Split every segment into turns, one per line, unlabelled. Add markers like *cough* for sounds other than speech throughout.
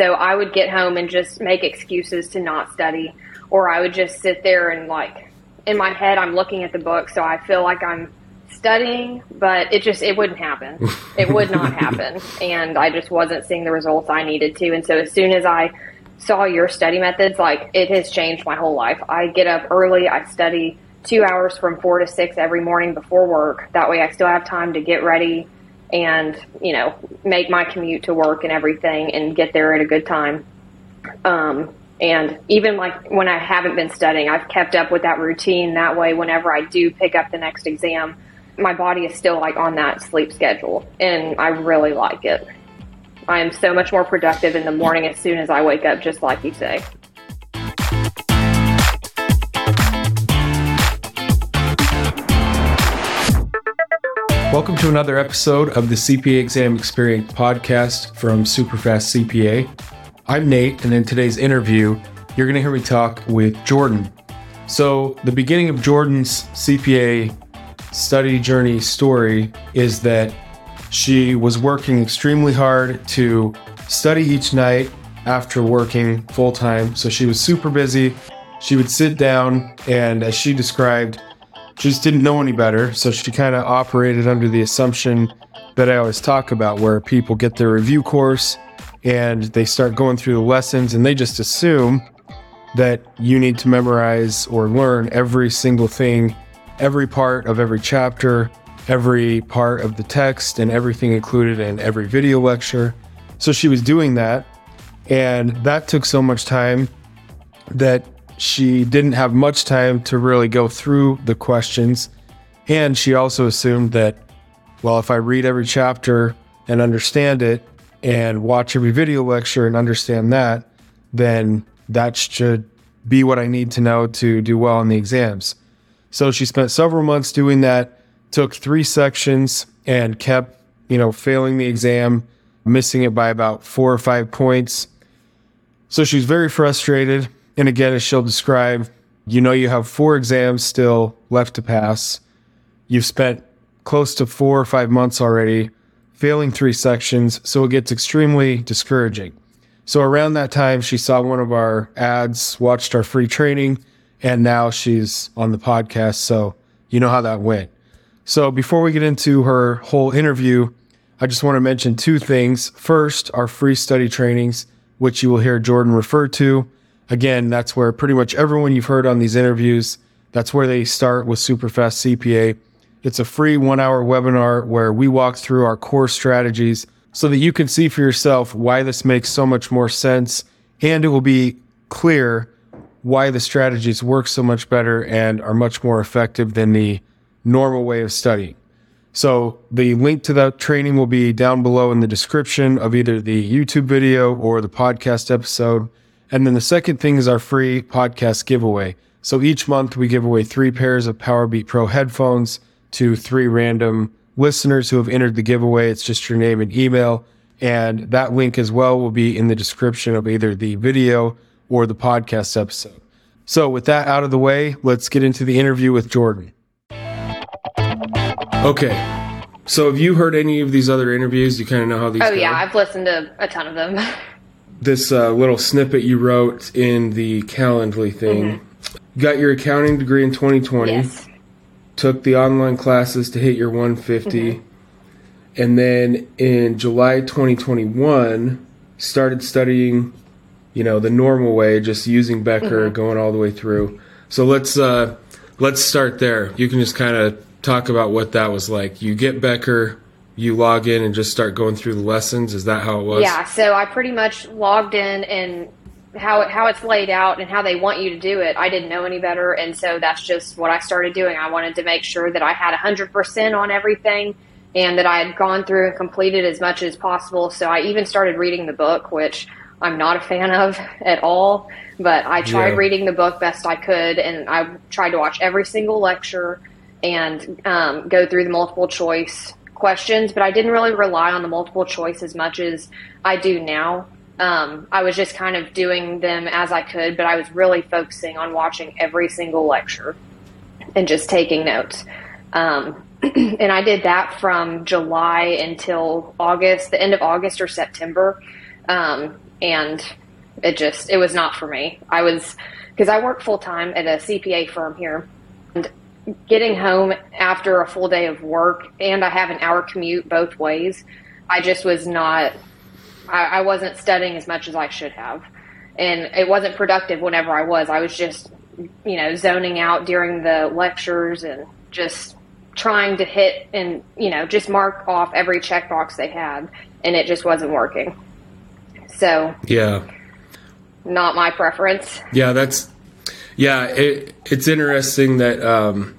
so I would get home and just make excuses to not study, or I would just sit there and like in my head I'm looking at the book, so I feel like I'm studying, but it just it wouldn't happen. It would not *laughs* happen, and I just wasn't seeing the results I needed to. And so as soon as I saw your study methods, like it has changed my whole life. I get up early, I study two hours from four to six every morning before work. That way I still have time to get ready and, you know, make my commute to work and everything and get there at a good time. Um, and even like when I haven't been studying, I've kept up with that routine. That way, whenever I do pick up the next exam, my body is still like on that sleep schedule and I really like it. I am so much more productive in the morning as soon as I wake up, just like you say.
Welcome to another episode of the CPA Exam Experience podcast from Superfast CPA. I'm Nate, and in today's interview, you're going to hear me talk with Jordyn. So, the beginning of Jordyn's CPA study journey story is that she was working extremely hard to study each night after working full time. So she was super busy. She would sit down, and as she described, she just didn't know any better. So she kind of operated under the assumption that I always talk about, where people get their review course and they start going through the lessons and they just assume that you need to memorize or learn every single thing, every part of every chapter, every part of the text, and everything included in every video lecture. So she was doing that. And that took so much time that she didn't have much time to really go through the questions. And she also assumed that, well, if I read every chapter and understand it and watch every video lecture and understand that, then that should be what I need to know to do well in the exams. So she spent several months doing that, took three sections, and kept, you know, failing the exam, missing it by about four or five points. So she was very frustrated and again, as she'll describe, you know you have four exams still left to pass. You've spent close to four or five months already failing three sections, so it gets extremely discouraging. So around that time, she saw one of our ads, watched our free training, and now she's on the podcast. So you know how that went. So before we get into her whole interview, I just want to mention two things. First, our free study trainings, which you will hear Jordyn refer to. Again, that's where pretty much everyone you've heard on these interviews, that's where they start with Superfast CPA. It's a free one hour webinar where we walk through our core strategies so that you can see for yourself why this makes so much more sense. And it will be clear why the strategies work so much better and are much more effective than the normal way of studying. So the link to that training will be down below in the description of either the YouTube video or the podcast episode. And then the second thing is our free podcast giveaway. So each month we give away three pairs of Powerbeat Pro headphones to three random listeners who have entered the giveaway. It's just your name and email. And that link as well will be in the description of either the video or the podcast episode. So with that out of the way, let's get into the interview with Jordyn. Okay. So have you heard any of these other interviews? You kind of know how these
Oh
go?
yeah, I've listened to a ton of them. *laughs*
this uh, little snippet you wrote in the Calendly thing.
Mm-hmm.
You got your accounting degree in 2020.
yes.
Took the online classes to hit your 150.
Mm-hmm.
And then in July 2021, started studying, you know, the normal way, just using Becker,
Mm-hmm.
going all the way through. So let's uh, let's start there. You can just kind of talk about what that was like. You get Becker, you log in and just start going through the lessons. Is that how it was?
Yeah, so I pretty much logged in and how it, how it's laid out and how they want you to do it. I didn't know any better, and so that's just what I started doing. I wanted to make sure that I had 100% on everything and that I had gone through and completed as much as possible. So I even started reading the book, which I'm not a fan of *laughs* at all, but I tried
Yeah.
reading the book best I could, and I tried to watch every single lecture and um, go through the multiple choice questions, but I didn't really rely on the multiple choice as much as I do now. Um, I was just kind of doing them as I could, but I was really focusing on watching every single lecture and just taking notes. Um, *clears throat* and I did that from July until August, the end of August or September. Um, and it just it was not for me. I was because I work full time at a CPA firm here, and getting home after a full day of work and I have an hour commute both ways, I just was not. I, I wasn't studying as much as I should have, and it wasn't productive whenever I was. I was just you know zoning out during the lectures and just trying to hit and you know just mark off every checkbox they had and it just wasn't working so
yeah
not my preference
yeah that's yeah it, it's interesting that um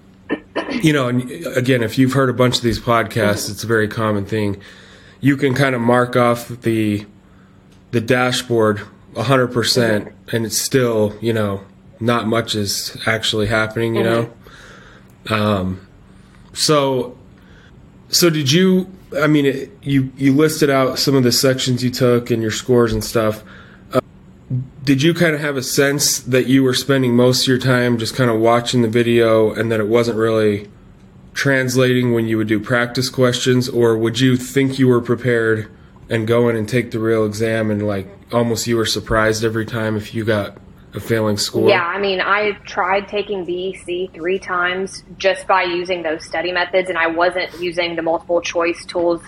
you know and again if you've heard a bunch of these podcasts it's a very common thing you can kind of mark off the the dashboard 100% and it's still you know not much is actually happening you mm-hmm. know um so, so did you? I mean, it, you you listed out some of the sections you took and your scores and stuff. Did you kind of have a sense that you were spending most of your time just kind of watching the video and that it wasn't really translating when you would do practice questions, or would you think you were prepared and go in and take the real exam and like almost you were surprised every time if you got a failing score?
Yeah, I mean, I tried taking BEC three times just by using those study methods, and I wasn't using the multiple choice tools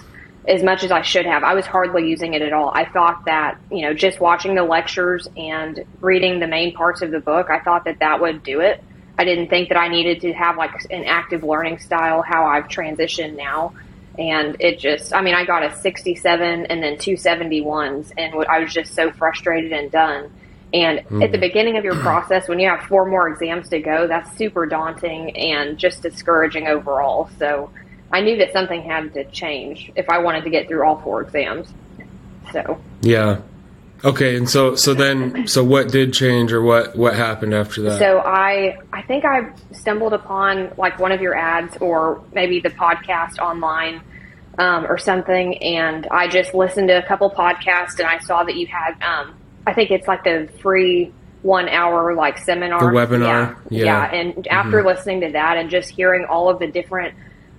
as much as I should have. I was hardly using it at all. I thought that, you know, just watching the lectures and reading the main parts of the book, I thought that that would do it. I didn't think that I needed to have like an active learning style, how I've transitioned now. And it just, I mean, I got a 67 and then two 71s, and I was just so frustrated and done and mm. at the beginning of your *clears throat* process, when you have four more exams to go, that's super daunting and just discouraging overall. So I knew that something had to change if I wanted to get through all four exams. So
yeah. Okay, and so so then so what did change or what what happened after that?
So I I think I stumbled upon like one of your ads or maybe the podcast online um, or something, and I just listened to a couple podcasts and I saw that you had um, I think it's like the free one hour like seminar.
The webinar.
Yeah. Yeah. yeah. And after mm-hmm. listening to that and just hearing all of the different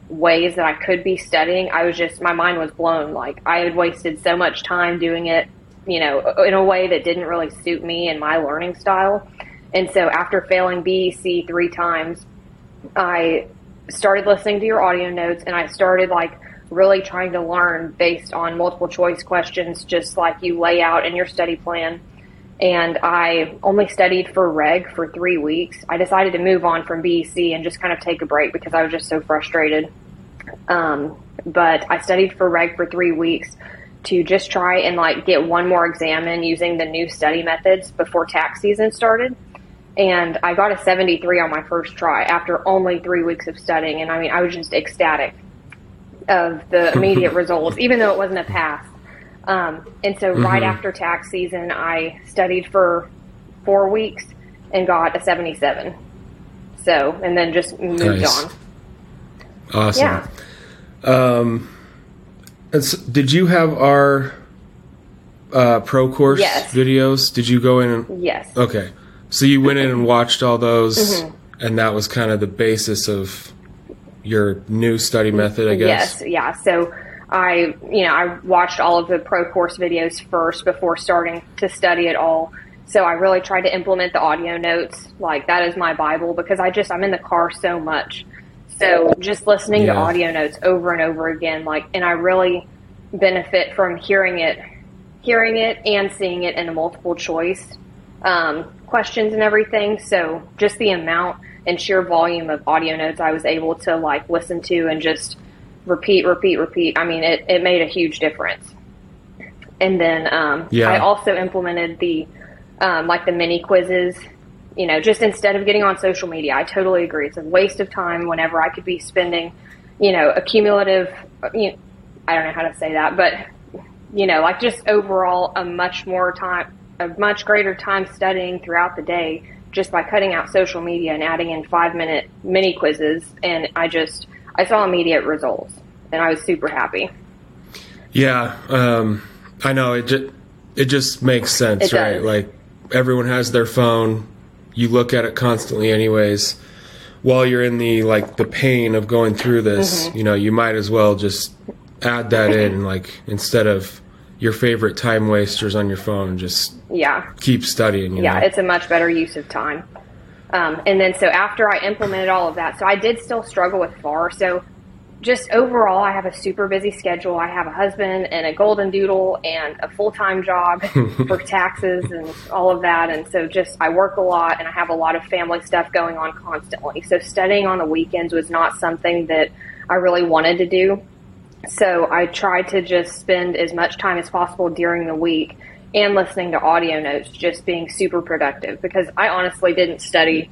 ways that I could be studying, I was just, my mind was blown. Like I had wasted so much time doing it, you know, in a way that didn't really suit me and my learning style. And so after failing BEC three times, I started listening to your audio notes and I started like really trying to learn based on multiple choice questions, just like you lay out in your study plan. And I only studied for reg for three weeks. I decided to move on from BEC and just kind of take a break because I was just so frustrated. Um, but I studied for reg for three weeks to just try and like get one more exam in using the new study methods before tax season started. And I got a 73 on my first try after only three weeks of studying. And I mean, I was just ecstatic of the *laughs* immediate results, even though it wasn't a pass. Um, and so, mm-hmm. right after tax season, I studied for four weeks and got a 77. So, and then just moved nice. on.
Awesome. Yeah. Um, did you have our uh, pro course
yes.
videos? Did you go in and?
Yes.
Okay. So you went in and watched all those, mm-hmm. and that was kind of the basis of your new study method, I guess.
Yes, yeah. So I, you know, I watched all of the pro course videos first before starting to study it all. So I really tried to implement the audio notes. Like that is my Bible because I just, I'm in the car so much. So just listening yeah. to audio notes over and over again, like, and I really benefit from hearing it, hearing it and seeing it in the multiple choice um, questions and everything. So just the amount and sheer volume of audio notes I was able to like listen to and just repeat, repeat, repeat. I mean, it, it made a huge difference. And then um, yeah. I also implemented the um, like the mini quizzes. You know, just instead of getting on social media, I totally agree. It's a waste of time whenever I could be spending, you know, a cumulative. You know, I don't know how to say that, but you know, like just overall a much more time, a much greater time studying throughout the day just by cutting out social media and adding in five minute mini quizzes. And I just, I saw immediate results and I was super happy.
Yeah. Um, I know it just, it just makes sense, right? Like everyone has their phone. You look at it constantly anyways. While you're in the, like the pain of going through this, mm-hmm. you know, you might as well just add that in, *laughs* like instead of your favorite time wasters on your phone just
yeah
keep studying.
yeah,
know?
it's a much better use of time. Um, and then so after I implemented all of that, so I did still struggle with FAR. So just overall, I have a super busy schedule. I have a husband and a golden doodle and a full time job *laughs* for taxes and all of that. And so just I work a lot and I have a lot of family stuff going on constantly. So studying on the weekends was not something that I really wanted to do. So I tried to just spend as much time as possible during the week and listening to audio notes, just being super productive because I honestly didn't study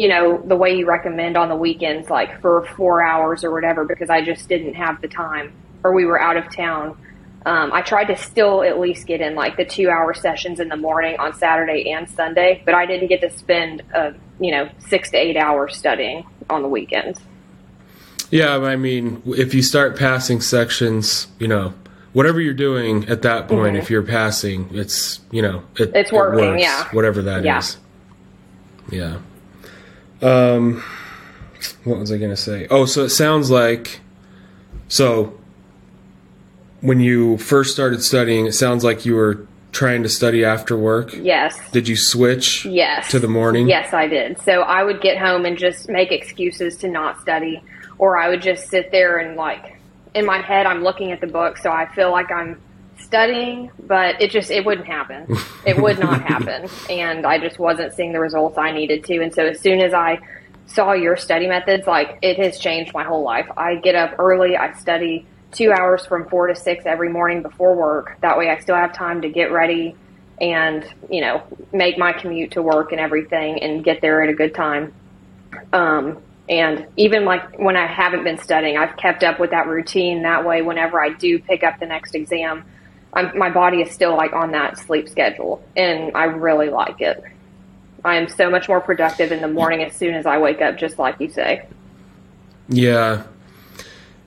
you know, the way you recommend on the weekends, like for four hours or whatever, because I just didn't have the time or we were out of town. Um, I tried to still at least get in like the two hour sessions in the morning on Saturday and Sunday, but I didn't get to spend, uh, you know, six to eight hours studying on the weekends.
Yeah, I mean, if you start passing sections, you know, whatever you're doing at that point, mm-hmm. if you're passing, it's, you know, it,
it's working,
it works,
yeah.
Whatever that yeah. is. Yeah. Um, what was I going to say? Oh, so it sounds like so when you first started studying, it sounds like you were trying to study after work.
Yes.
Did you switch?
Yes.
To the morning.
Yes, I did. So I would get home and just make excuses to not study, or I would just sit there and like in my head I'm looking at the book, so I feel like I'm studying, but it just it wouldn't happen. *laughs* It would not happen, and I just wasn't seeing the results I needed to. And so as soon as I saw your study methods, like it has changed my whole life. I get up early, I study two hours from four to six every morning before work. That way, I still have time to get ready and you know make my commute to work and everything, and get there at a good time. Um, and even like when I haven't been studying, I've kept up with that routine. That way, whenever I do pick up the next exam, I'm, my body is still like on that sleep schedule, and I really like it. I am so much more productive in the morning as soon as I wake up, just like you say.
Yeah,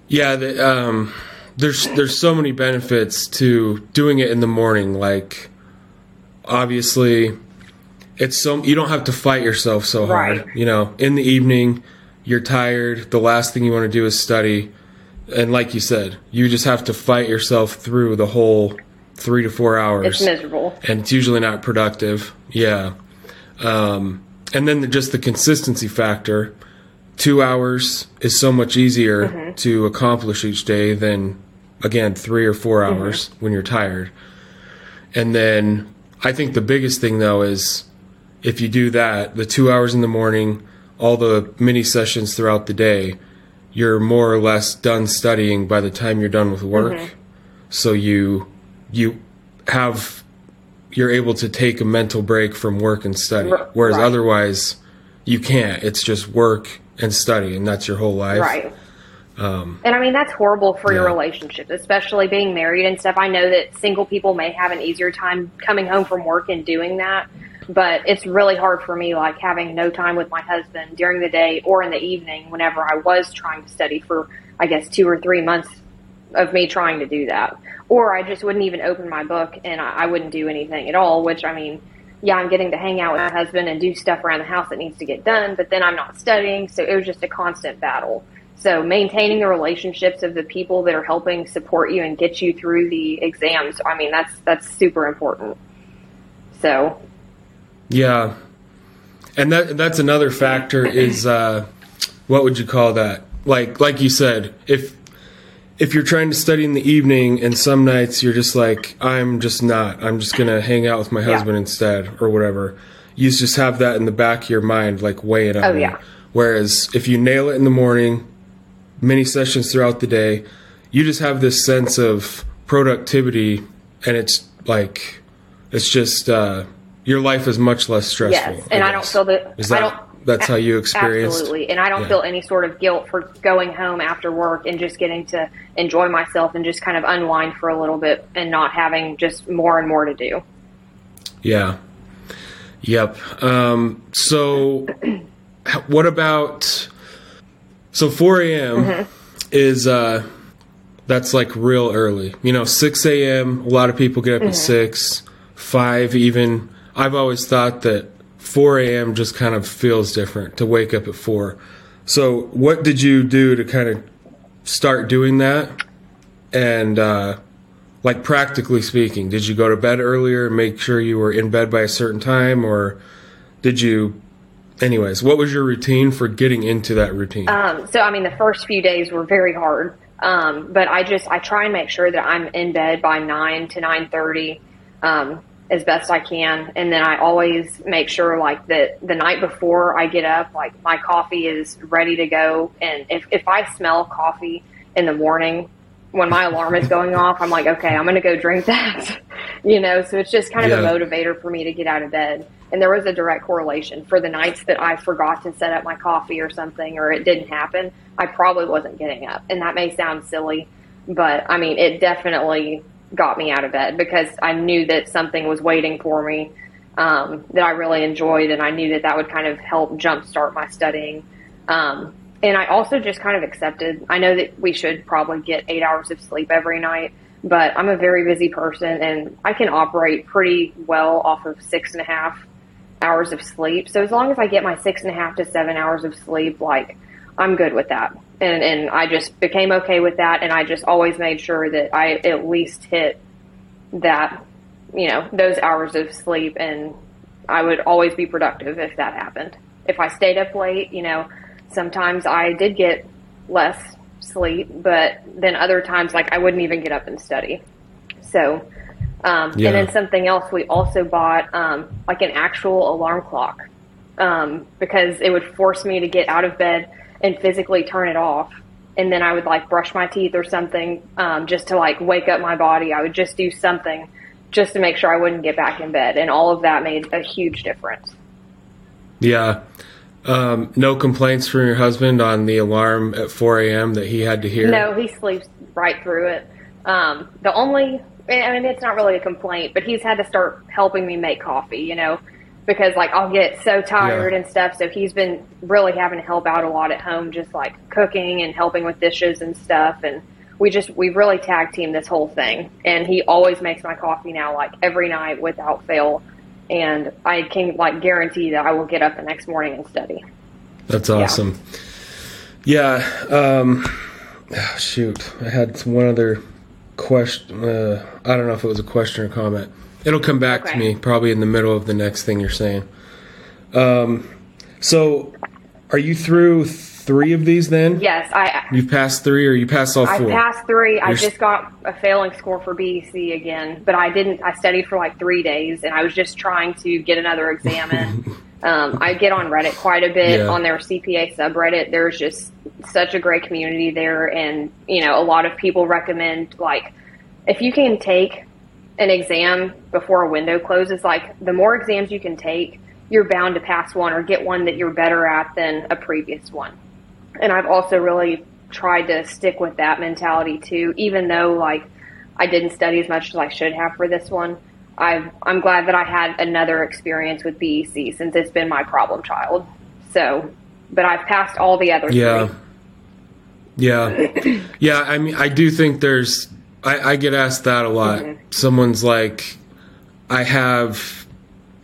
yeah. The, um, there's there's so many benefits to doing it in the morning. Like, obviously, it's so you don't have to fight yourself so hard.
Right.
You know, in the evening, you're tired. The last thing you want to do is study and like you said, you just have to fight yourself through the whole three to four hours.
It's miserable,
and it's usually not productive. Yeah, um, and then the, just the consistency factor. Two hours is so much easier mm-hmm. to accomplish each day than again three or 4 mm-hmm. hours mm-hmm. when you're tired. And then I think the biggest thing though is if you do that, the two hours in the morning, all the mini sessions throughout the day you're more or less done studying by the time you're done with work. Mm-hmm. So you you have you're able to take a mental break from work and study. Whereas right. otherwise you can't. It's just work and study and that's your whole life.
Right. Um, and I mean that's horrible for yeah. your relationship, especially being married and stuff. I know that single people may have an easier time coming home from work and doing that but it's really hard for me like having no time with my husband during the day or in the evening whenever I was trying to study for I guess two or three months of me trying to do that. Or I just wouldn't even open my book and I, I wouldn't do anything at all, which I mean, yeah, I'm getting to hang out with my husband and do stuff around the house that needs to get done, but then I'm not studying, so it was just a constant battle. So maintaining the relationships of the people that are helping support you and get you through the exams, I mean, that's that's super important. So
yeah, and that that's another factor is uh, what would you call that? Like like you said, if if you're trying to study in the evening and some nights you're just like I'm just not, I'm just gonna hang out with my husband yeah. instead or whatever. You just have that in the back of your mind, like weighing on
oh,
you.
Yeah.
Whereas if you nail it in the morning, many sessions throughout the day, you just have this sense of productivity, and it's like it's just. Uh, your life is much less stressful.
Yes, and I, I don't feel that.
Is that
I don't,
that's how you *laughs* experience?
Absolutely, and I don't yeah. feel any sort of guilt for going home after work and just getting to enjoy myself and just kind of unwind for a little bit and not having just more and more to do.
Yeah. Yep. Um, so, *clears throat* what about? So 4 a.m. Mm-hmm. is uh, that's like real early. You know, 6 a.m. A lot of people get up mm-hmm. at six, five even I've always thought that 4 a.m. just kind of feels different to wake up at 4. So, what did you do to kind of start doing that? And uh, like practically speaking, did you go to bed earlier and make sure you were in bed by a certain time, or did you? Anyways, what was your routine for getting into that routine?
Um, so, I mean, the first few days were very hard, um, but I just I try and make sure that I'm in bed by nine to nine thirty. Um, as best I can. And then I always make sure like that the night before I get up, like my coffee is ready to go. And if, if I smell coffee in the morning when my alarm is going off, I'm like, okay, I'm going to go drink that, *laughs* you know? So it's just kind of yeah. a motivator for me to get out of bed. And there was a direct correlation for the nights that I forgot to set up my coffee or something, or it didn't happen. I probably wasn't getting up. And that may sound silly, but I mean, it definitely got me out of bed because I knew that something was waiting for me um, that I really enjoyed, and I knew that that would kind of help jumpstart my studying. Um, and I also just kind of accepted. I know that we should probably get eight hours of sleep every night, but I'm a very busy person, and I can operate pretty well off of six and a half hours of sleep. So as long as I get my six and a half to seven hours of sleep, like I'm good with that and and I just became okay with that, and I just always made sure that I at least hit that, you know, those hours of sleep, and I would always be productive if that happened. If I stayed up late, you know, sometimes I did get less sleep, but then other times, like I wouldn't even get up and study. So, um, yeah. and then something else, we also bought um, like an actual alarm clock um, because it would force me to get out of bed and physically turn it off. And then I would like brush my teeth or something um, just to like wake up my body. I would just do something just to make sure I wouldn't get back in bed. And all of that made a huge difference.
Yeah. Um, no complaints from your husband on the alarm at 4 a.m. that he had to hear?
No, he sleeps right through it. Um, the only, I mean, it's not really a complaint, but he's had to start helping me make coffee, you know because like I'll get so tired yeah. and stuff. So he's been really having to help out a lot at home, just like cooking and helping with dishes and stuff. And we just we've really tag team this whole thing. And he always makes my coffee now, like every night without fail. And I can like guarantee that I will get up the next morning and study.
That's awesome. Yeah. yeah um, *sighs* shoot, I had one other question. Uh, I don't know if it was a question or comment. It'll come back okay. to me probably in the middle of the next thing you're saying. Um, so, are you through three of these then?
Yes, I.
You've passed three, or you passed all four?
I passed 3 you're I just got a failing score for BEC again, but I didn't. I studied for like three days, and I was just trying to get another exam in. *laughs* um, I get on Reddit quite a bit yeah. on their CPA subreddit. There's just such a great community there, and you know, a lot of people recommend like if you can take an exam before a window closes, like the more exams you can take, you're bound to pass one or get one that you're better at than a previous one. And I've also really tried to stick with that mentality too, even though like I didn't study as much as I should have for this one. i am glad that I had another experience with BEC since it's been my problem child. So, but I've passed all the other
yeah. Three. Yeah. yeah. I mean, I do think there's I, I get asked that a lot. Mm-hmm. Someone's like, I have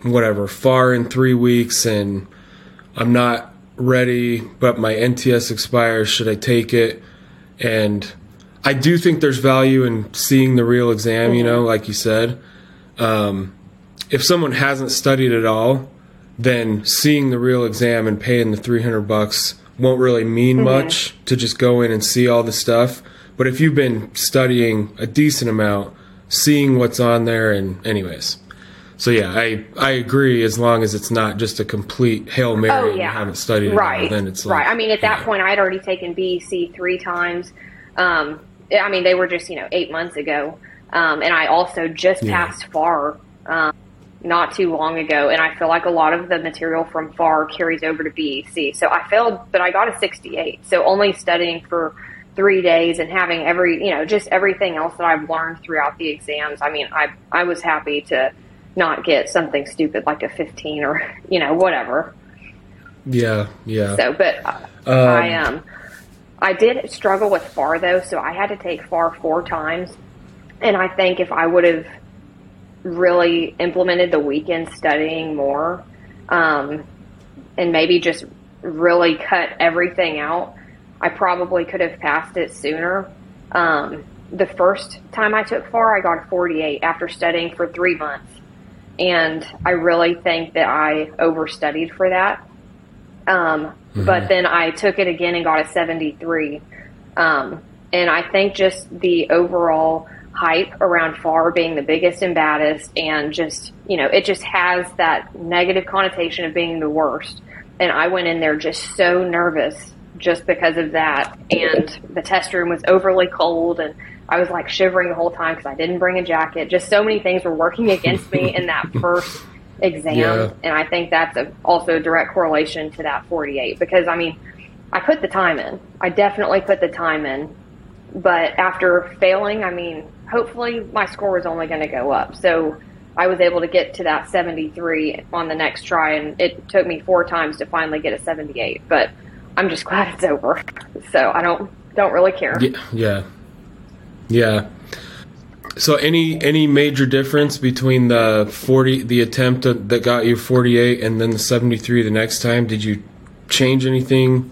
whatever FAR in three weeks and I'm not ready, but my NTS expires. Should I take it? And I do think there's value in seeing the real exam, mm-hmm. you know, like you said. Um, if someone hasn't studied at all, then seeing the real exam and paying the 300 bucks won't really mean mm-hmm. much to just go in and see all the stuff. But if you've been studying a decent amount, seeing what's on there, and anyways. So yeah, I I agree. As long as it's not just a complete hail mary, oh, yeah. and you haven't studied
right.
All, then it's like,
right. I mean, at that yeah. point, I had already taken BEC three times. Um, I mean, they were just you know eight months ago, um, and I also just yeah. passed FAR um, not too long ago, and I feel like a lot of the material from FAR carries over to BEC. So I failed, but I got a 68. So only studying for three days and having every, you know, just everything else that I've learned throughout the exams. I mean, I, I was happy to not get something stupid like a 15 or, *laughs* you know, whatever.
Yeah. Yeah.
So, but um, I, um, I did struggle with FAR though. So I had to take FAR four times. And I think if I would have really implemented the weekend studying more, um, and maybe just really cut everything out, I probably could have passed it sooner. Um, the first time I took FAR, I got a 48 after studying for three months. And I really think that I overstudied for that. Um, mm-hmm. But then I took it again and got a 73. Um, and I think just the overall hype around FAR being the biggest and baddest, and just, you know, it just has that negative connotation of being the worst. And I went in there just so nervous just because of that. And the test room was overly cold, and I was like shivering the whole time because I didn't bring a jacket. Just so many things were working against me in that *laughs* first exam. Yeah. And I think that's a, also a direct correlation to that 48 because, I mean, I put the time in. I definitely put the time in. But after failing, I mean, hopefully my score was only going to go up. So I was able to get to that 73 on the next try, and it took me four times to finally get a 78. But I'm just glad it's over. So I don't don't really care.
Yeah, yeah, yeah. So any any major difference between the 40 the attempt that got you 48 and then the 73 the next time? Did you change anything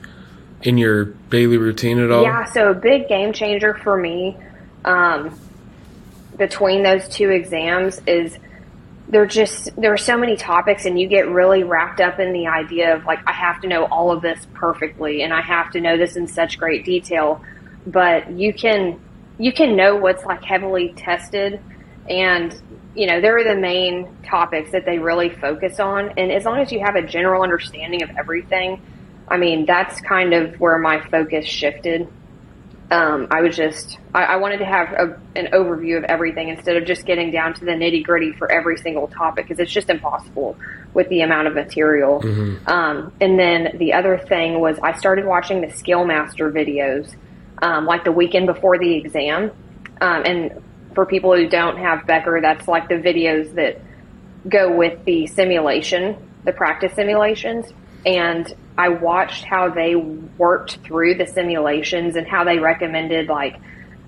in your daily routine at all?
Yeah, so a big game changer for me um, between those two exams is there just there are so many topics and you get really wrapped up in the idea of like I have to know all of this perfectly and I have to know this in such great detail but you can you can know what's like heavily tested and you know there are the main topics that they really focus on and as long as you have a general understanding of everything I mean, that's kind of where my focus shifted. Um, I was just, I, I wanted to have a, an overview of everything instead of just getting down to the nitty gritty for every single topic because it's just impossible with the amount of material. Mm-hmm. Um, and then the other thing was I started watching the Skillmaster videos um, like the weekend before the exam. Um, and for people who don't have Becker, that's like the videos that go with the simulation, the practice simulations. And I watched how they worked through the simulations and how they recommended like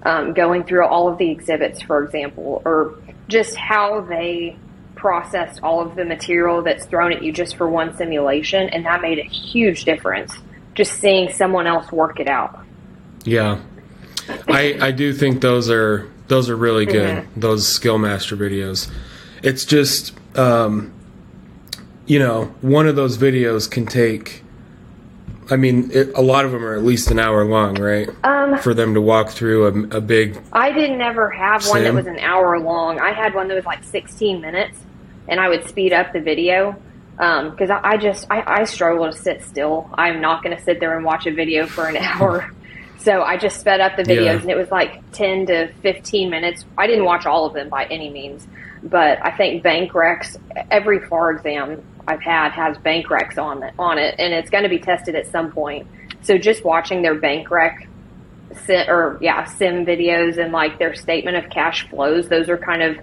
um, going through all of the exhibits, for example, or just how they processed all of the material that's thrown at you just for one simulation, and that made a huge difference. Just seeing someone else work it out.
Yeah, I I do think those are those are really good. Mm-hmm. Those Skillmaster videos. It's just um, you know one of those videos can take I mean, it, a lot of them are at least an hour long, right? Um, For them to walk through a, a big.
I didn't ever have one that was an hour long. I had one that was like 16 minutes, and I would speed up the video because um, I, I, just I, I, struggle to sit still. I'm not going to sit there and watch a video for an *laughs* hour. So I just sped up the videos, yeah. and it was like 10 to 15 minutes. I didn't watch all of them by any means, but I think bank recs every FAR exam I've had has bank recs on it, on it, and it's going to be tested at some point. So just watching their bank rec sim, or yeah sim videos and like their statement of cash flows, those are kind of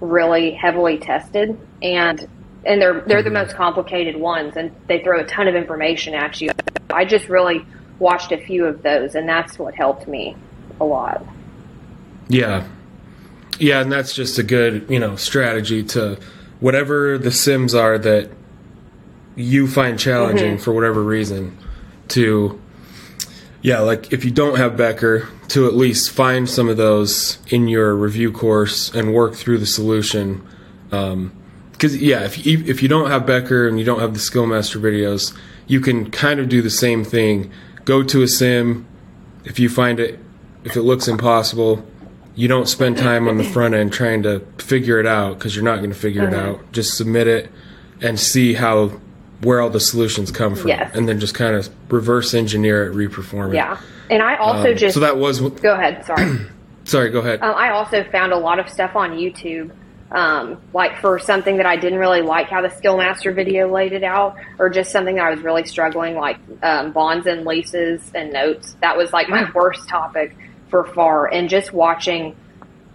really heavily tested, and and they're they're the mm-hmm. most complicated ones, and they throw a ton of information at you. I just really watched a few of those, and that's what helped me a lot.
Yeah, yeah, and that's just a good you know strategy to whatever the sims are that you find challenging mm-hmm. for whatever reason to yeah like if you don't have becker to at least find some of those in your review course and work through the solution because um, yeah if you, if you don't have becker and you don't have the skillmaster videos you can kind of do the same thing go to a sim if you find it if it looks impossible you don't spend time on the *laughs* front end trying to figure it out because you're not going to figure mm-hmm. it out just submit it and see how where all the solutions come from, yes. and then just kind of reverse engineer it, reperform it.
Yeah, and I also um, just
so that was
go ahead. Sorry, *clears throat*
sorry. Go ahead.
Um, I also found a lot of stuff on YouTube. Um, like for something that I didn't really like how the Skillmaster video laid it out, or just something that I was really struggling, like um, bonds and leases and notes. That was like *laughs* my worst topic for FAR. And just watching,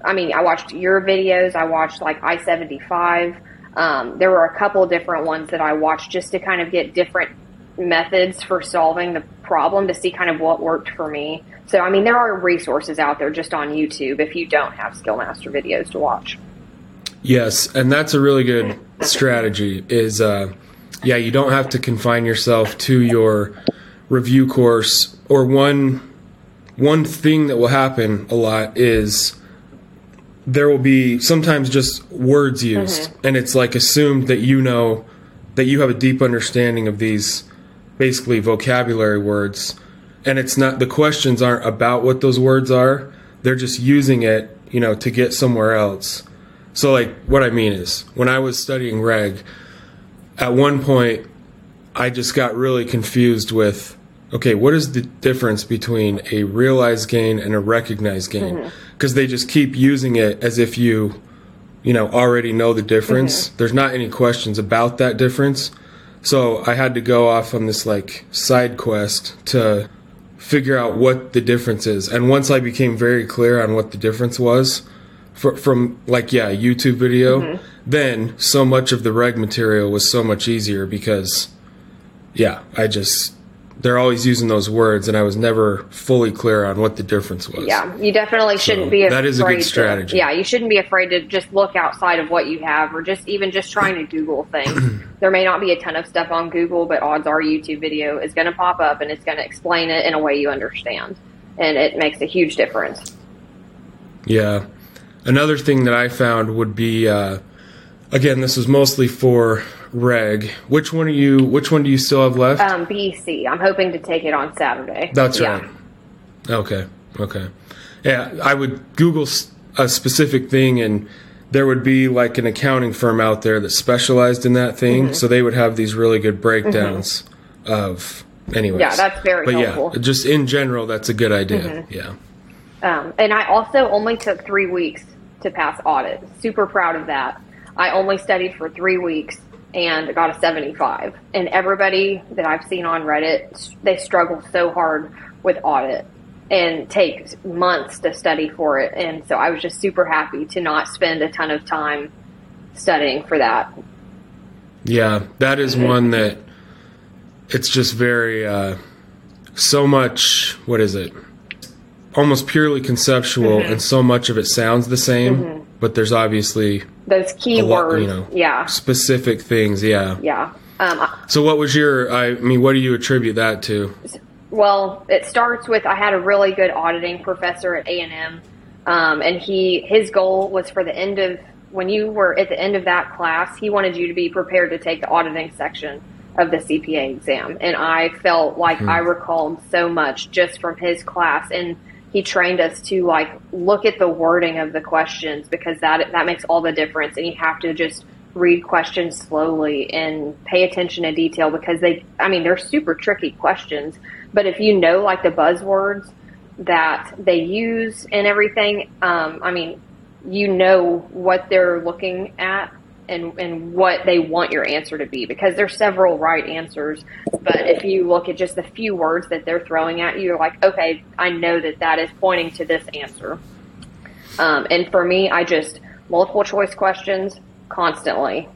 I mean, I watched your videos. I watched like I seventy five. Um, there were a couple different ones that I watched just to kind of get different methods for solving the problem to see kind of what worked for me. So, I mean, there are resources out there just on YouTube if you don't have Skillmaster videos to watch.
Yes, and that's a really good strategy. Is uh, yeah, you don't have to confine yourself to your review course or one one thing that will happen a lot is there will be sometimes just words used mm-hmm. and it's like assumed that you know that you have a deep understanding of these basically vocabulary words. And it's not the questions aren't about what those words are. They're just using it you know to get somewhere else. So like what i mean is when i was studying reg at one point i just got really confused with okay what is the difference between a realized gain and a recognized gain mm-hmm. Because they just keep using it as if you you know already know the difference. Mm-hmm. There's not any questions about that difference. So i had to go off on this like side quest to figure out what the difference is. And once i became very clear on what the difference was fr- from like yeah youtube video mm-hmm. then so much of the reg material was so much easier because yeah i just they're always using those words and i was never fully clear on what the difference was
Yeah, you definitely shouldn't be afraid.
that is a good
to-
strategy.
yeah, you shouldn't be afraid to just look outside of what you have, or just even just trying to Google things. *clears throat* there may not be a ton of stuff on Google, but odds are YouTube video is going to pop up and it's going to explain it in a way you understand, and it makes a huge difference.
Yeah. Another thing that I found would be uh, again, this is mostly for reg. Which one are you which one do you still have left?
Um, BC, I'm hoping to take it on Saturday.
That's
Yeah.
right. Okay. Okay. Yeah, I would Google a specific thing and there would be like an accounting firm out there that specialized in that thing,
Mm-hmm.
so they would have these really good breakdowns of anyways.
Yeah, that's very
but
helpful. Mm-hmm.
yeah, just in general that's a good idea. Yeah.
Um, and I also only took three weeks to pass audit. Super proud of that. I only studied for three weeks and got a 75. And everybody that I've seen on Reddit, they struggle so hard with audit and take months to study for it. And so I was just super happy to not spend a ton of time studying for that.
Yeah, that is one that it's just very uh, so much. What is it? Almost purely conceptual,
Mm-hmm.
and so much of it sounds the same. But there's obviously
Those key
a lot,
words.
you know,
yeah.
specific things. Yeah.
Yeah. Um,
So, what was your? I mean, what do you attribute that to?
Well, it starts with I had a really good auditing professor at A and M, um, and he his goal was for the end of when you were at the end of that class, he wanted you to be prepared to take the auditing section of the CPA exam, and I felt like I recalled so much just from his class, and he trained us to like look at the wording of the questions because that that makes all the difference, and you have to just read questions slowly and pay attention to detail because they I mean they're super tricky questions. But if you know like the buzzwords that they use and everything um, I mean you know what they're looking at and and what they want your answer to be because there's several right answers but if you look at just the few words that they're throwing at you you're like okay I know that that is pointing to this answer um, and for me, I just multiple choice questions constantly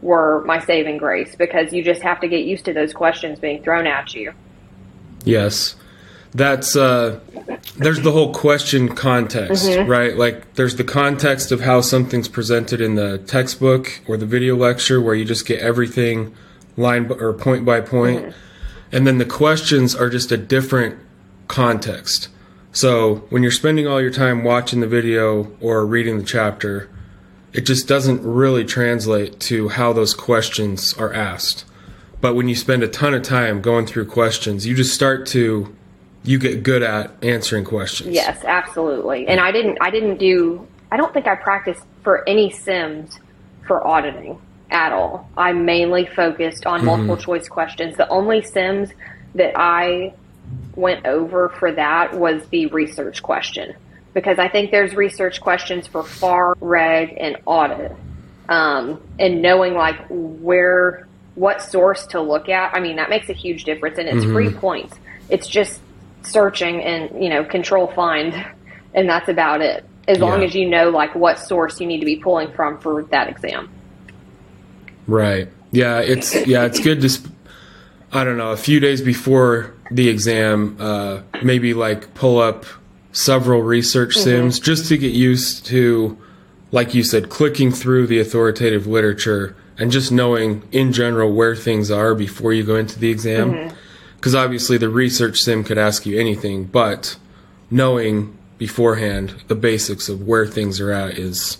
were my saving grace because you just have to get used to those questions being thrown at you.
Yes. That's uh there's the whole question context, right? Like there's the context of how something's presented in the textbook or the video lecture where you just get everything line b- or point by point. And then the questions are just a different context. So when you're spending all your time watching the video or reading the chapter, it just doesn't really translate to how those questions are asked. But when you spend a ton of time going through questions, you just start to you get good at answering questions.
Yes, absolutely. And I didn't I didn't do I don't think I practiced for any sims for auditing at all. I mainly focused on multiple choice questions. The only sims that I went over for that was the research question because I think there's research questions for FAR, reg, and audit. Um, and knowing like where, what source to look at, I mean, that makes a huge difference and it's free points. It's just searching and, you know, control find and that's about it. As long as you know like what source you need to be pulling from for that exam.
Right. Yeah, it's yeah, it's good to sp- I don't know, a few days before the exam, uh maybe like pull up several research sims just to get used to like you said clicking through the authoritative literature and just knowing in general where things are before you go into the exam. Cuz obviously the research sim could ask you anything, but knowing beforehand the basics of where things are at is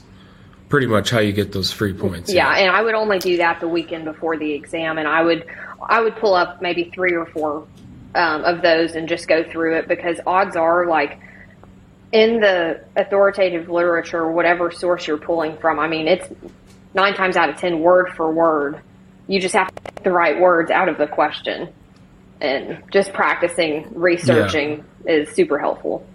pretty much how you get those free points.
Yeah, and I would only do that the weekend before the exam, and I would I would pull up maybe three or four um, of those and just go through it because odds are like in the authoritative literature, whatever source you're pulling from. I mean, it's nine times out of ten word for word. You just have to get the right words out of the question, and just practicing researching yeah. is super helpful.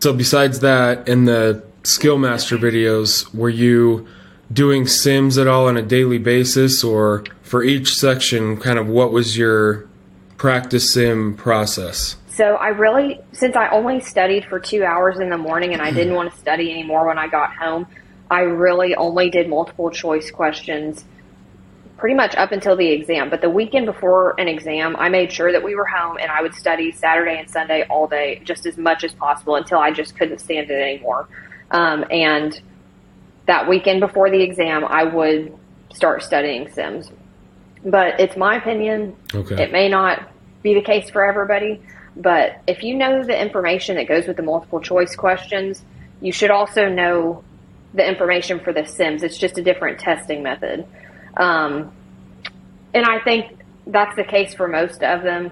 So, besides that, in the skill master videos, were you doing sims at all on a daily basis, or for each section, kind of what was your practice sim process?
So I really, since I only studied for two hours in the morning and I didn't hmm. want to study anymore when I got home, I really only did multiple choice questions pretty much up until the exam. But the weekend before an exam, I made sure that we were home and I would study Saturday and Sunday all day, just as much as possible until I just couldn't stand it anymore. Um, and that weekend before the exam, I would start studying Sims. But it's my opinion. Okay. It may not be the case for everybody, but if you know the information that goes with the multiple choice questions, you should also know the information for the Sims. It's just a different testing method. Um, and I think that's the case for most of them,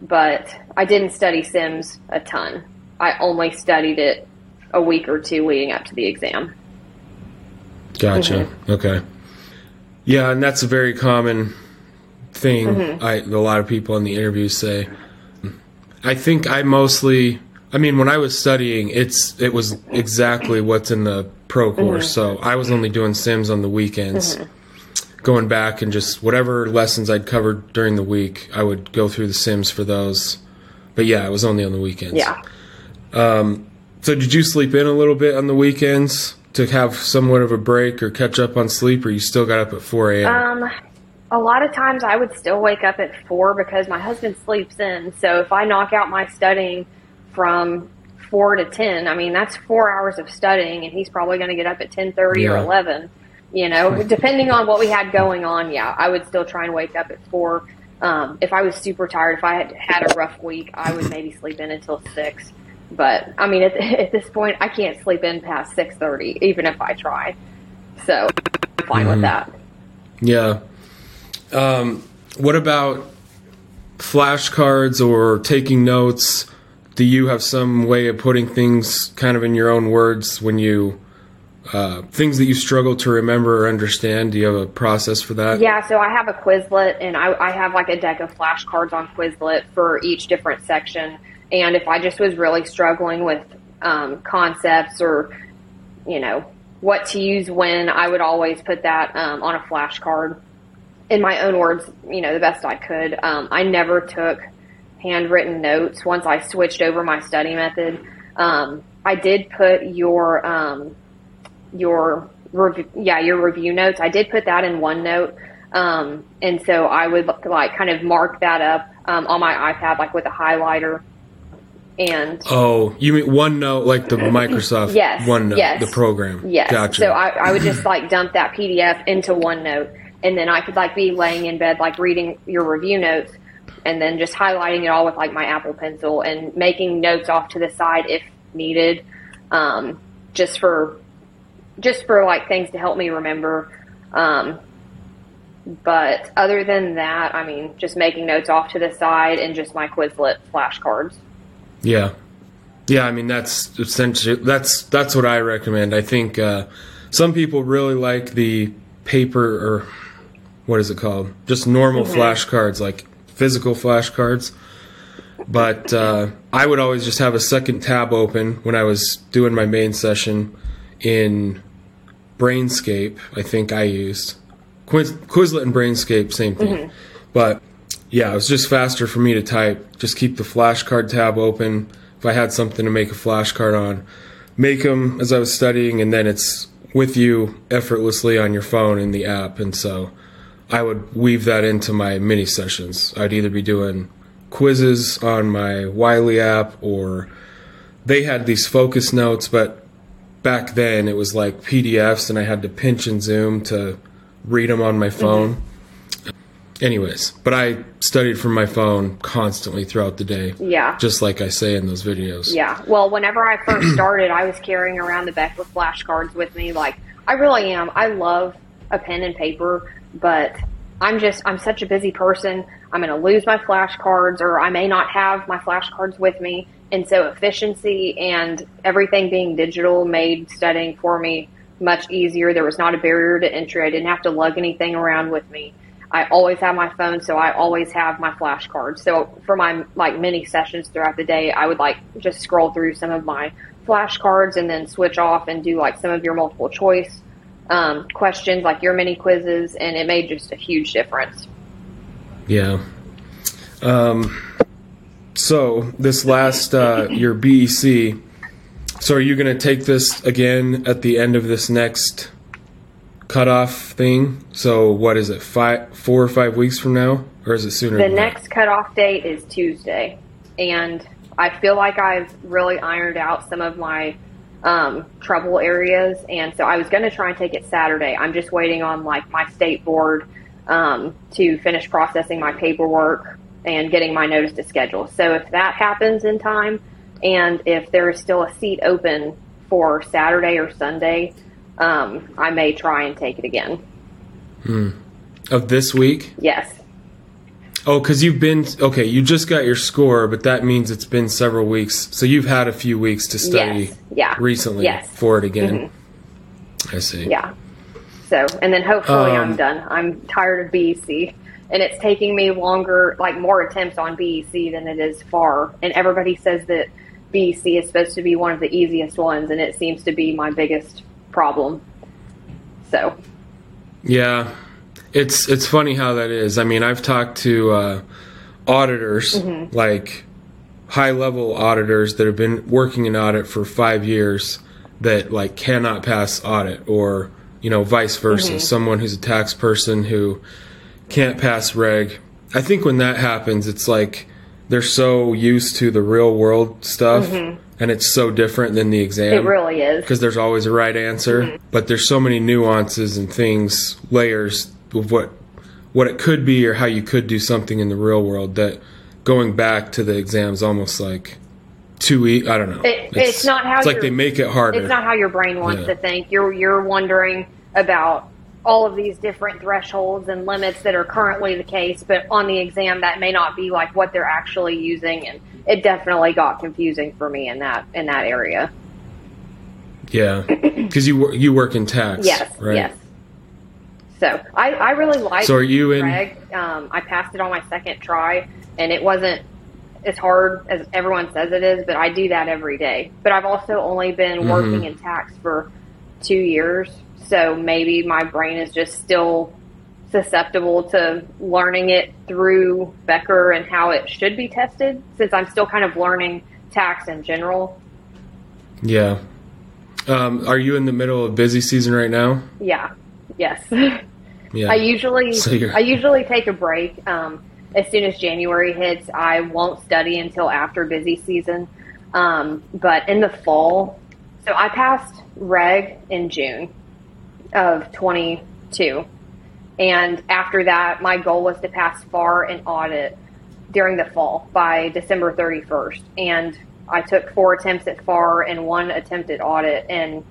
but I didn't study Sims a ton. I only studied it a week or two leading up to the exam.
Gotcha. Mm-hmm. Okay. Yeah, and that's a very common thing. Mm-hmm. I a lot of people in the interviews say. I think I mostly. I mean, when I was studying, it's it was exactly what's in the pro course. Mm-hmm. So I was only doing sims on the weekends. Mm-hmm going back and just whatever lessons I'd covered during the week, I would go through the Sims for those. But yeah, it was only on the weekends.
Yeah.
Um, so did you sleep in a little bit on the weekends to have somewhat of a break or catch up on sleep, or you still got up at 4
a.m.? Um, a lot of times I would still wake up at 4 because my husband sleeps in. So if I knock out my studying from 4 to 10, I mean, that's four hours of studying, and he's probably going to get up at 10.30 yeah. or 11 you know, depending on what we had going on, yeah, I would still try and wake up at four. Um, if I was super tired, if I had had a rough week, I would maybe sleep in until six. But I mean, at, *laughs* at this point, I can't sleep in past six thirty, even if I try. So, I'm fine mm-hmm. with that.
Yeah. Um, what about flashcards or taking notes? Do you have some way of putting things kind of in your own words when you uh, things that you struggle to remember or understand? Do you have a process for that?
Yeah, so I have a Quizlet, and I, I have like a deck of flashcards on Quizlet for each different section. And if I just was really struggling with um, concepts or, you know, what to use when, I would always put that um, on a flashcard in my own words, you know, the best I could. Um, I never took handwritten notes once I switched over my study method. Um, I did put your um, your rev- yeah your review notes. I did put that in OneNote, um, and so I would like kind of mark that up um, on my iPad like with a highlighter. And
oh, you mean OneNote like the *laughs* Microsoft
yes,
OneNote
yes,
the program?
Yes.
Gotcha.
So I, I would just *laughs* like dump that PDF into OneNote, and then I could like be laying in bed like reading your review notes, and then just highlighting it all with like my Apple Pencil and making notes off to the side if needed, um, just for just for like things to help me remember. Um, but other than that, I mean, just making notes off to the side and just my Quizlet flashcards.
Yeah, yeah. I mean, that's essentially that's that's what I recommend. I think uh, some people really like the paper or what is it called? Just normal mm-hmm. flashcards, like physical flashcards. But uh, I would always just have a second tab open when I was doing my main session in Brainscape, I think I used. Quiz, Quizlet and Brainscape, same thing. Mm-hmm. But yeah, it was just faster for me to type. Just keep the flashcard tab open. If I had something to make a flashcard on, make them as I was studying, and then it's with you effortlessly on your phone in the app. And so I would weave that into my mini sessions. I'd either be doing quizzes on my Wiley app or they had these focus notes, but back then it was like PDFs and I had to pinch and zoom to read them on my mm-hmm. phone. Mm-hmm. anyways, but I studied from my phone constantly throughout the day.
Yeah.
Just like I say in those videos.
Yeah. Well, whenever I first *clears throat* started, I was carrying around the Becker flashcards with me. Like, I really am. I love a pen and paper, but I'm just, I'm such a busy person. I'm going to lose my flashcards or I may not have my flashcards with me. And so efficiency and everything being digital made studying for me much easier. There was not a barrier to entry. I didn't have to lug anything around with me. I always have my phone, so I always have my flashcards. So for my like mini sessions throughout the day, I would like just scroll through some of my flashcards and then switch off and do like some of your multiple choice um, questions, like your mini quizzes, and it made just a huge difference.
Yeah. Um, so this last uh, your BEC. So are you going to take this again at the end of this next cutoff thing? So what is it? Five, four or five weeks from now, or is it sooner?
The
than that?
next cutoff date is Tuesday, and I feel like I've really ironed out some of my um, trouble areas, and so I was going to try and take it Saturday. I'm just waiting on like my state board um, to finish processing my paperwork and getting my notice to schedule. So if that happens in time, and if there is still a seat open for Saturday or Sunday, um, I may try and take it again.
of this week.
Yes.
Oh, because you've been okay. You just got your score, but that means it's been several weeks. So you've had a few weeks to study
Yes. Yeah.
recently
Yes.
for it again. I see.
Yeah. So, and then hopefully
Um,
I'm done. I'm tired of BEC. And it's taking me longer, like more attempts on BEC than it is FAR. And everybody says that BEC is supposed to be one of the easiest ones, and it seems to be my biggest problem. So,
Yeah, it's it's funny how that is. I mean, I've talked to uh, auditors,
Mm-hmm.
like high level auditors that have been working in audit for five years that like cannot pass audit, or you know, vice versa.
Mm-hmm.
Someone who's a tax person who can't pass reg. I think when that happens, it's like they're so used to the real world stuff, and it's so different than the exam
Mm-hmm. it really is.
because there's always a right answer,
Mm-hmm.
but there's so many nuances and things, layers of what what it could be or how you could do something in the real world that going back to the exams almost like too e- I don't know.
It- it's not how
it's like they make it harder.
It's not how your brain wants
Yeah.
to think. You're you're wondering about all of these different thresholds and limits that are currently the case, but on the exam that may not be like what they're actually using and it definitely got confusing for me in that in that area.
yeah, *coughs* because you you work in tax.
Yes,
right?
yes. So I, I really like
So are you in?
Um, I passed it on my second try, and it wasn't as hard as everyone says it is, but I do that every day. But I've also only been
Mm-hmm.
working in tax for two years, so maybe my brain is just still susceptible to learning it through Becker and how it should be tested, since I'm still kind of learning tax in general.
Yeah. Um, are you in the middle of busy season right now?
Yeah. Yes. *laughs*
Yeah.
I usually
So
I usually take a break. Um, as soon as January hits, I won't study until after busy season. Um, but in the fall, so I passed reg in June of 22, and after that, my goal was to pass FAR and audit during the fall by December 31st. And I took four attempts at FAR and one attempt at audit, and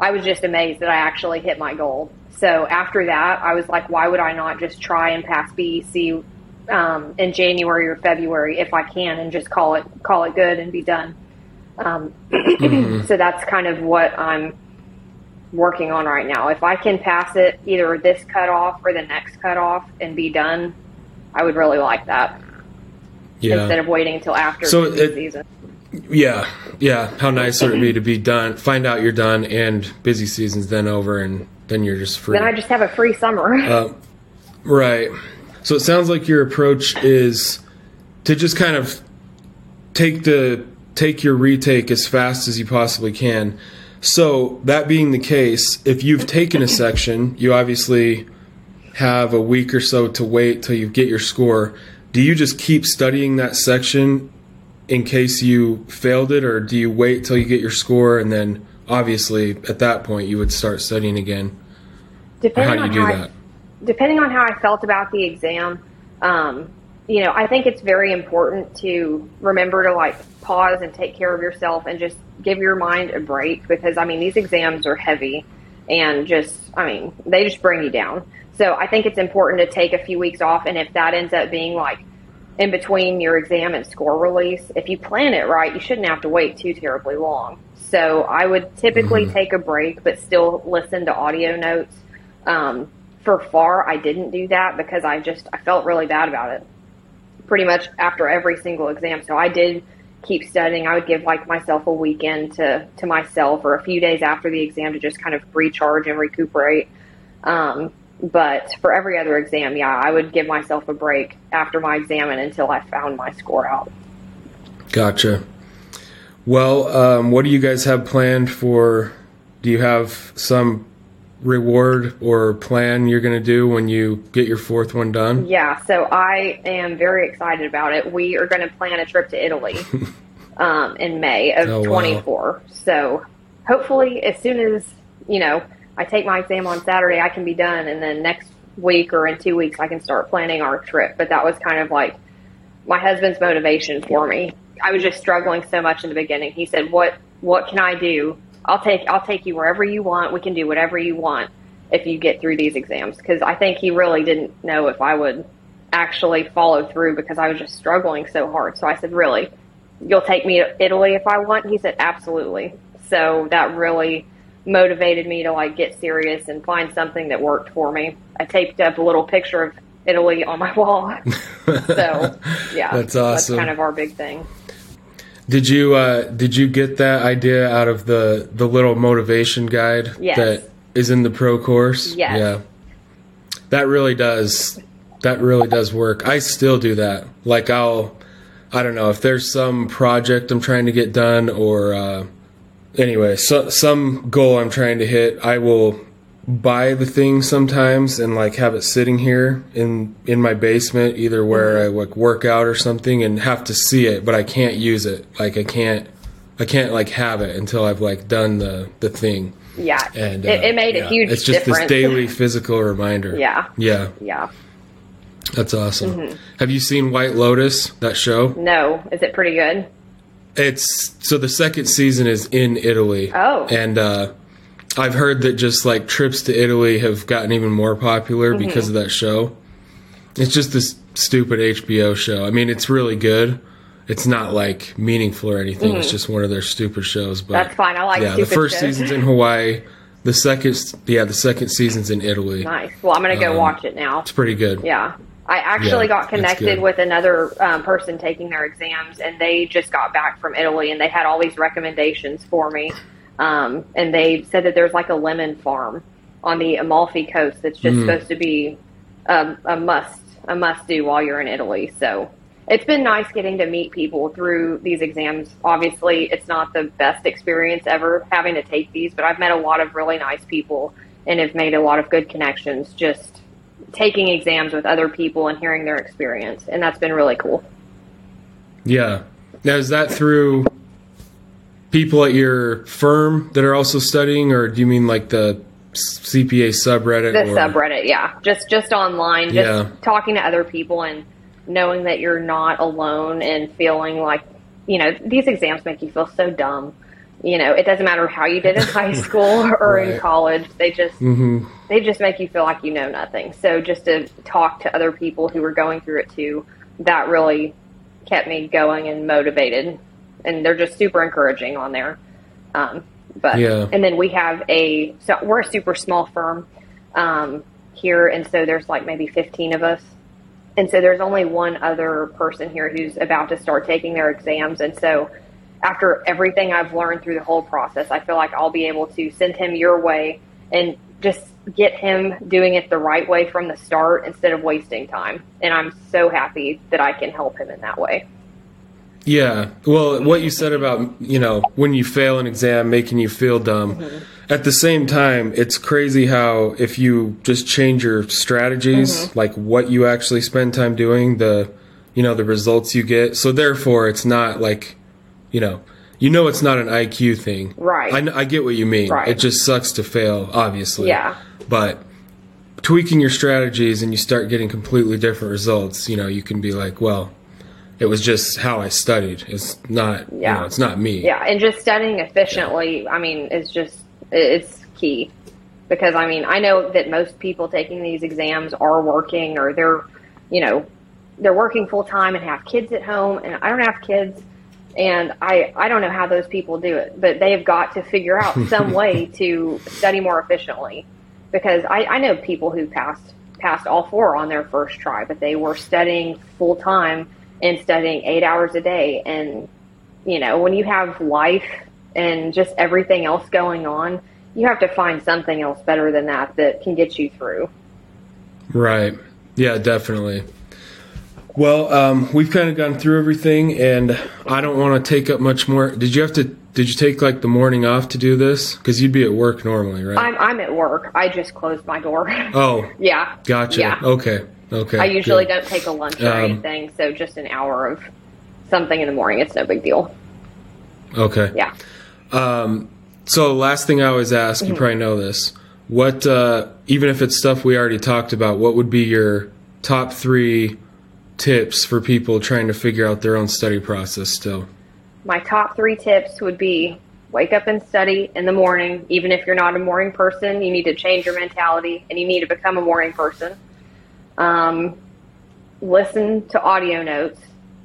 I was just amazed that I actually hit my goal. So after that, I was like, why would I not just try and pass BEC um, in January or February if I can, and just call it call it good and be done. Um, *clears throat* So that's kind of what I'm working on right now. If I can pass it either this cutoff or the next cutoff and be done, I would really like that
yeah.
instead of waiting until after
So it-
season.
Yeah, yeah. How nice would it be to be done, find out you're done, and busy season's then over, and then you're just free.
Then I just have a free summer.
Uh, right. So it sounds like your approach is to just kind of take the take your retake as fast as you possibly can. So that being the case, if you've taken a section, you obviously have a week or so to wait till you get your score. Do you just keep studying that section in case you failed it, or do you wait till you get your score and then obviously at that point you would start studying again? Or how
depending
do you
on
do
how
that?
I, depending on how I felt about the exam, Um, you know, I think it's very important to remember to like pause and take care of yourself and just give your mind a break because I mean, these exams are heavy and just, I mean, they just bring you down. So I think it's important to take a few weeks off. And if that ends up being like in between your exam and score release, if you plan it right, you shouldn't have to wait too terribly long. So I would typically mm-hmm. take a break, but still listen to audio notes. Um, for FAR, I didn't do that because I just, I felt really bad about it pretty much after every single exam. So I did keep studying. I would give like myself a weekend to, to myself or a few days after the exam to just kind of recharge and recuperate. Um, but for every other exam, yeah, I would give myself a break after my exam and until I found my score out.
Gotcha. Well, um, what do you guys have planned for? Do you have some reward or plan you're going to do when you get your fourth one done?
Yeah, so I am very excited about it. We are going to plan a trip to Italy *laughs* um, in May of oh, 24. Wow. So hopefully, as soon as, you know, I take my exam on Saturday, I can be done. And then next week or in two weeks, I can start planning our trip. But that was kind of like my husband's motivation for me. I was just struggling so much in the beginning. He said, "What what can I do I'll take I'll take you wherever you want. We can do whatever you want if you get through these exams because I think he really didn't know if I would actually follow through because I was just struggling so hard. So I said, "Really? You'll take me to Italy if I want?" He said, "Absolutely." So that really motivated me to like get serious and find something that worked for me. I taped up a little picture of Italy on my *laughs* wall. *laughs* so, yeah.
That's awesome.
That's kind of our big thing.
Did you uh, did you get that idea out of the the little motivation guide
yes.
that is in the pro course?
Yes.
Yeah. That really does that really does work. I still do that. Like I'll I don't know if there's some project I'm trying to get done or uh, anyway, so, some goal I'm trying to hit, I will buy the thing sometimes and like have it sitting here in in my basement either where I like work out or something and have to see it but I can't use it. Like I can't I can't like have it until I've like done the the thing.
Yeah.
And
uh, it, it, made
yeah.
a huge
it's just
difference.
this daily physical reminder.
Yeah.
Yeah.
Yeah.
That's awesome. Mm-hmm. have you seen White Lotus that show?
No. Is it pretty good?
It's so the second season is in Italy.
Oh.
And uh I've heard that just like trips to Italy have gotten even more popular mm-hmm. because of that show. It's just this stupid HBO show. I mean, it's really good. It's not like meaningful or anything. Mm-hmm. It's just one of their stupid shows. But
that's fine. I like.
Yeah, the first shows. season's in Hawaii. The second, yeah, the second season's in Italy.
Nice. Well, I'm gonna go um, watch it now.
It's pretty good.
Yeah. I actually yeah, got connected with another um, person taking their exams, and they just got back from Italy, and they had all these recommendations for me. Um, and they said that there's like a lemon farm on the Amalfi Coast that's just mm. supposed to be a, a must a must do while you're in Italy. So it's been nice getting to meet people through these exams. Obviously, it's not the best experience ever having to take these, but I've met a lot of really nice people and have made a lot of good connections just taking exams with other people and hearing their experience. And that's been really cool.
Yeah. Now, is that through people at your firm that are also studying, or do you mean like the CPA subreddit?
The or? subreddit, yeah, just just online, just yeah. talking to other people and knowing that you're not alone and feeling like you know these exams make you feel so dumb. You know, it doesn't matter how you did in high *laughs* school or right. in college; they just mm-hmm. they just make you feel like you know nothing. So just to talk to other people who were going through it too, that really kept me going and motivated and they're just super encouraging on there. Um, but yeah. and then we have a so we're a super small firm um, here, and so there's like maybe 15 of us, and so there's only one other person here who's about to start taking their exams, and so after everything I've learned through the whole process, I feel like I'll be able to send him your way and just get him doing it the right way from the start instead of wasting time. And I'm so happy that I can help him in that way.
Yeah. Well, what you said about, you know, when you fail an exam making you feel dumb. Mm-hmm. At the same time, it's crazy how if you just change your strategies, mm-hmm. like what you actually spend time doing, the you know, the results you get. So therefore, it's not like, you know, you know it's not an IQ thing.
Right.
I, I get what you mean.
Right.
It just sucks to fail, obviously.
Yeah.
But tweaking your strategies and you start getting completely different results, you know, you can be like, well, it was just how I studied. It's not, yeah. you know, it's not me.
Yeah, and just studying efficiently, yeah. I mean, is just it's key because I mean, I know that most people taking these exams are working or they're, you know, they're working full time and have kids at home, and I don't have kids, and I I don't know how those people do it, but they've got to figure out *laughs* some way to study more efficiently because I, I know people who passed passed all four on their first try, but they were studying full time and studying eight hours a day. And, you know, when you have life and just everything else going on, you have to find something else better than that that can get you through.
Right. Yeah, definitely. Well, um, we've kind of gone through everything, and I don't want to take up much more. Did you have to? Did you take like the morning off to do this? Because you'd be at work normally, right?
I'm I'm at work. I just closed my door.
Oh. *laughs*
yeah.
Gotcha. Yeah. Okay. Okay.
I usually good. don't take a lunch or um, anything, so just an hour of something in the morning. It's no big deal.
Okay.
Yeah.
Um, so last thing I always ask, mm-hmm. you probably know this. What, uh, even if it's stuff we already talked about, what would be your top three tips for people trying to figure out their own study process still?
My top three tips would be wake up and study in the morning. Even if you're not a morning person, you need to change your mentality and you need to become a morning person. Um, listen to audio notes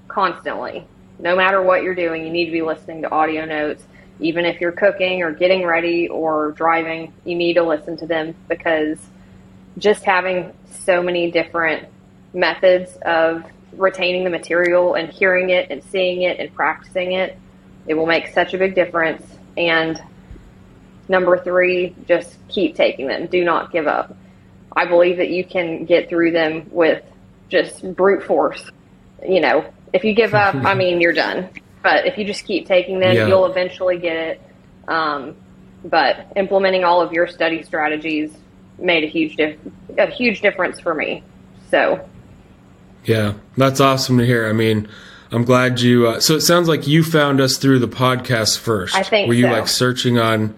constantly. No matter what you're doing, you need to be listening to audio notes. Even if you're cooking or getting ready or driving, you need to listen to them because just having so many different methods of retaining the material and hearing it and seeing it and practicing it, it will make such a big difference. And number three, just keep taking them. Do not give up. I believe that you can get through them with just brute force. You know, if you give up, I *laughs* mean, you're done. But if you just keep taking them, yeah. you'll eventually get it. Um, but implementing all of your study strategies made a huge dif- a huge difference for me. So,
yeah, that's awesome to hear. I mean, I'm glad you. Uh, so it sounds like you found us through the podcast first.
I think.
Were you
so.
like searching on?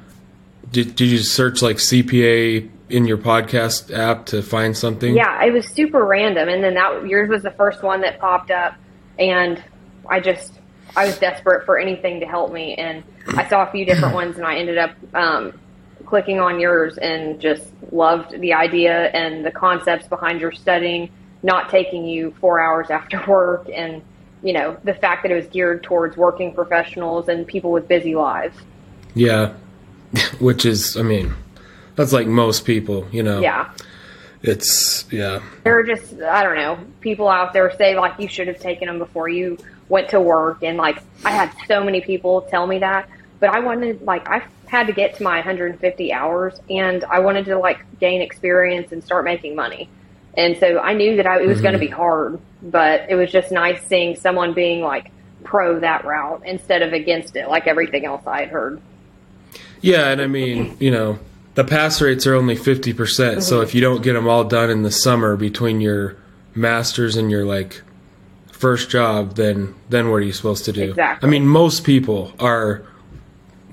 Did Did you search like CPA in your podcast app to find something?
Yeah, it was super random, and then that yours was the first one that popped up, and I just I was desperate for anything to help me, and I saw a few different *laughs* ones, and I ended up um, clicking on yours and just loved the idea and the concepts behind your studying, not taking you four hours after *laughs* work, and you know the fact that it was geared towards working professionals and people with busy lives.
Yeah, *laughs* which is, I mean that's like most people, you know.
Yeah.
It's yeah.
There are just I don't know people out there say like you should have taken them before you went to work, and like I had so many people tell me that, but I wanted like I had to get to my 150 hours, and I wanted to like gain experience and start making money, and so I knew that I, it was mm-hmm. going to be hard, but it was just nice seeing someone being like pro that route instead of against it, like everything else I had heard.
Yeah, and I mean, you know, the pass rates are only 50%. percent mm hmm So if you don't get them all done in the summer between your masters and your like first job, then then what are you supposed to do?
Exactly.
I mean, most people are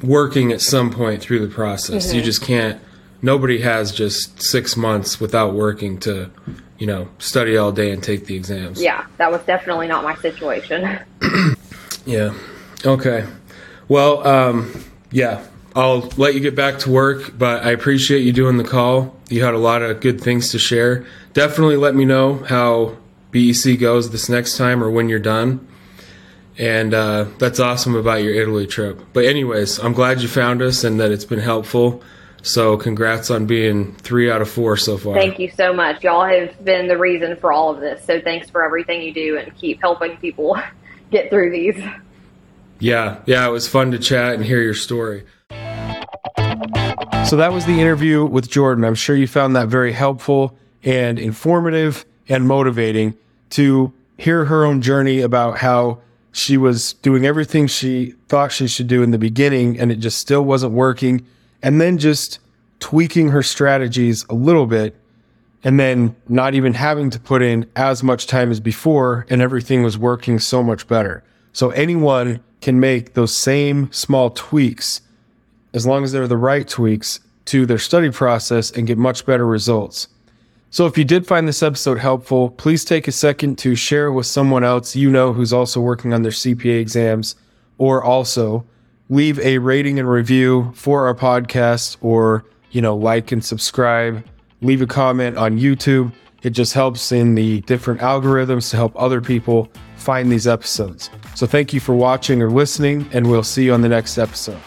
working at some point through the process. Mm-hmm. You just can't nobody has just 6 months without working to, you know, study all day and take the exams.
Yeah, that was definitely not my situation. *clears throat*
yeah. Okay. Well, um yeah, I'll let you get back to work, but I appreciate you doing the call. You had a lot of good things to share. Definitely let me know how BEC goes this next time or when you're done. And uh, that's awesome about your Italy trip. But, anyways, I'm glad you found us and that it's been helpful. So, congrats on being three out of four so far.
Thank you so much. Y'all have been the reason for all of this. So, thanks for everything you do and keep helping people *laughs* get through these.
Yeah, yeah, it was fun to chat and hear your story. So that was the interview with Jordyn. I'm sure you found that very helpful and informative and motivating to hear her own journey about how she was doing everything she thought she should do in the beginning and it just still wasn't working. And then just tweaking her strategies a little bit and then not even having to put in as much time as before and everything was working so much better. So anyone can make those same small tweaks as long as they're the right tweaks to their study process and get much better results. So if you did find this episode helpful, please take a second to share it with someone else you know who's also working on their CPA exams, or also leave a rating and review for our podcast, or you know, like and subscribe. Leave a comment on YouTube. It just helps in the different algorithms to help other people find these episodes. So thank you for watching or listening, and we'll see you on the next episode.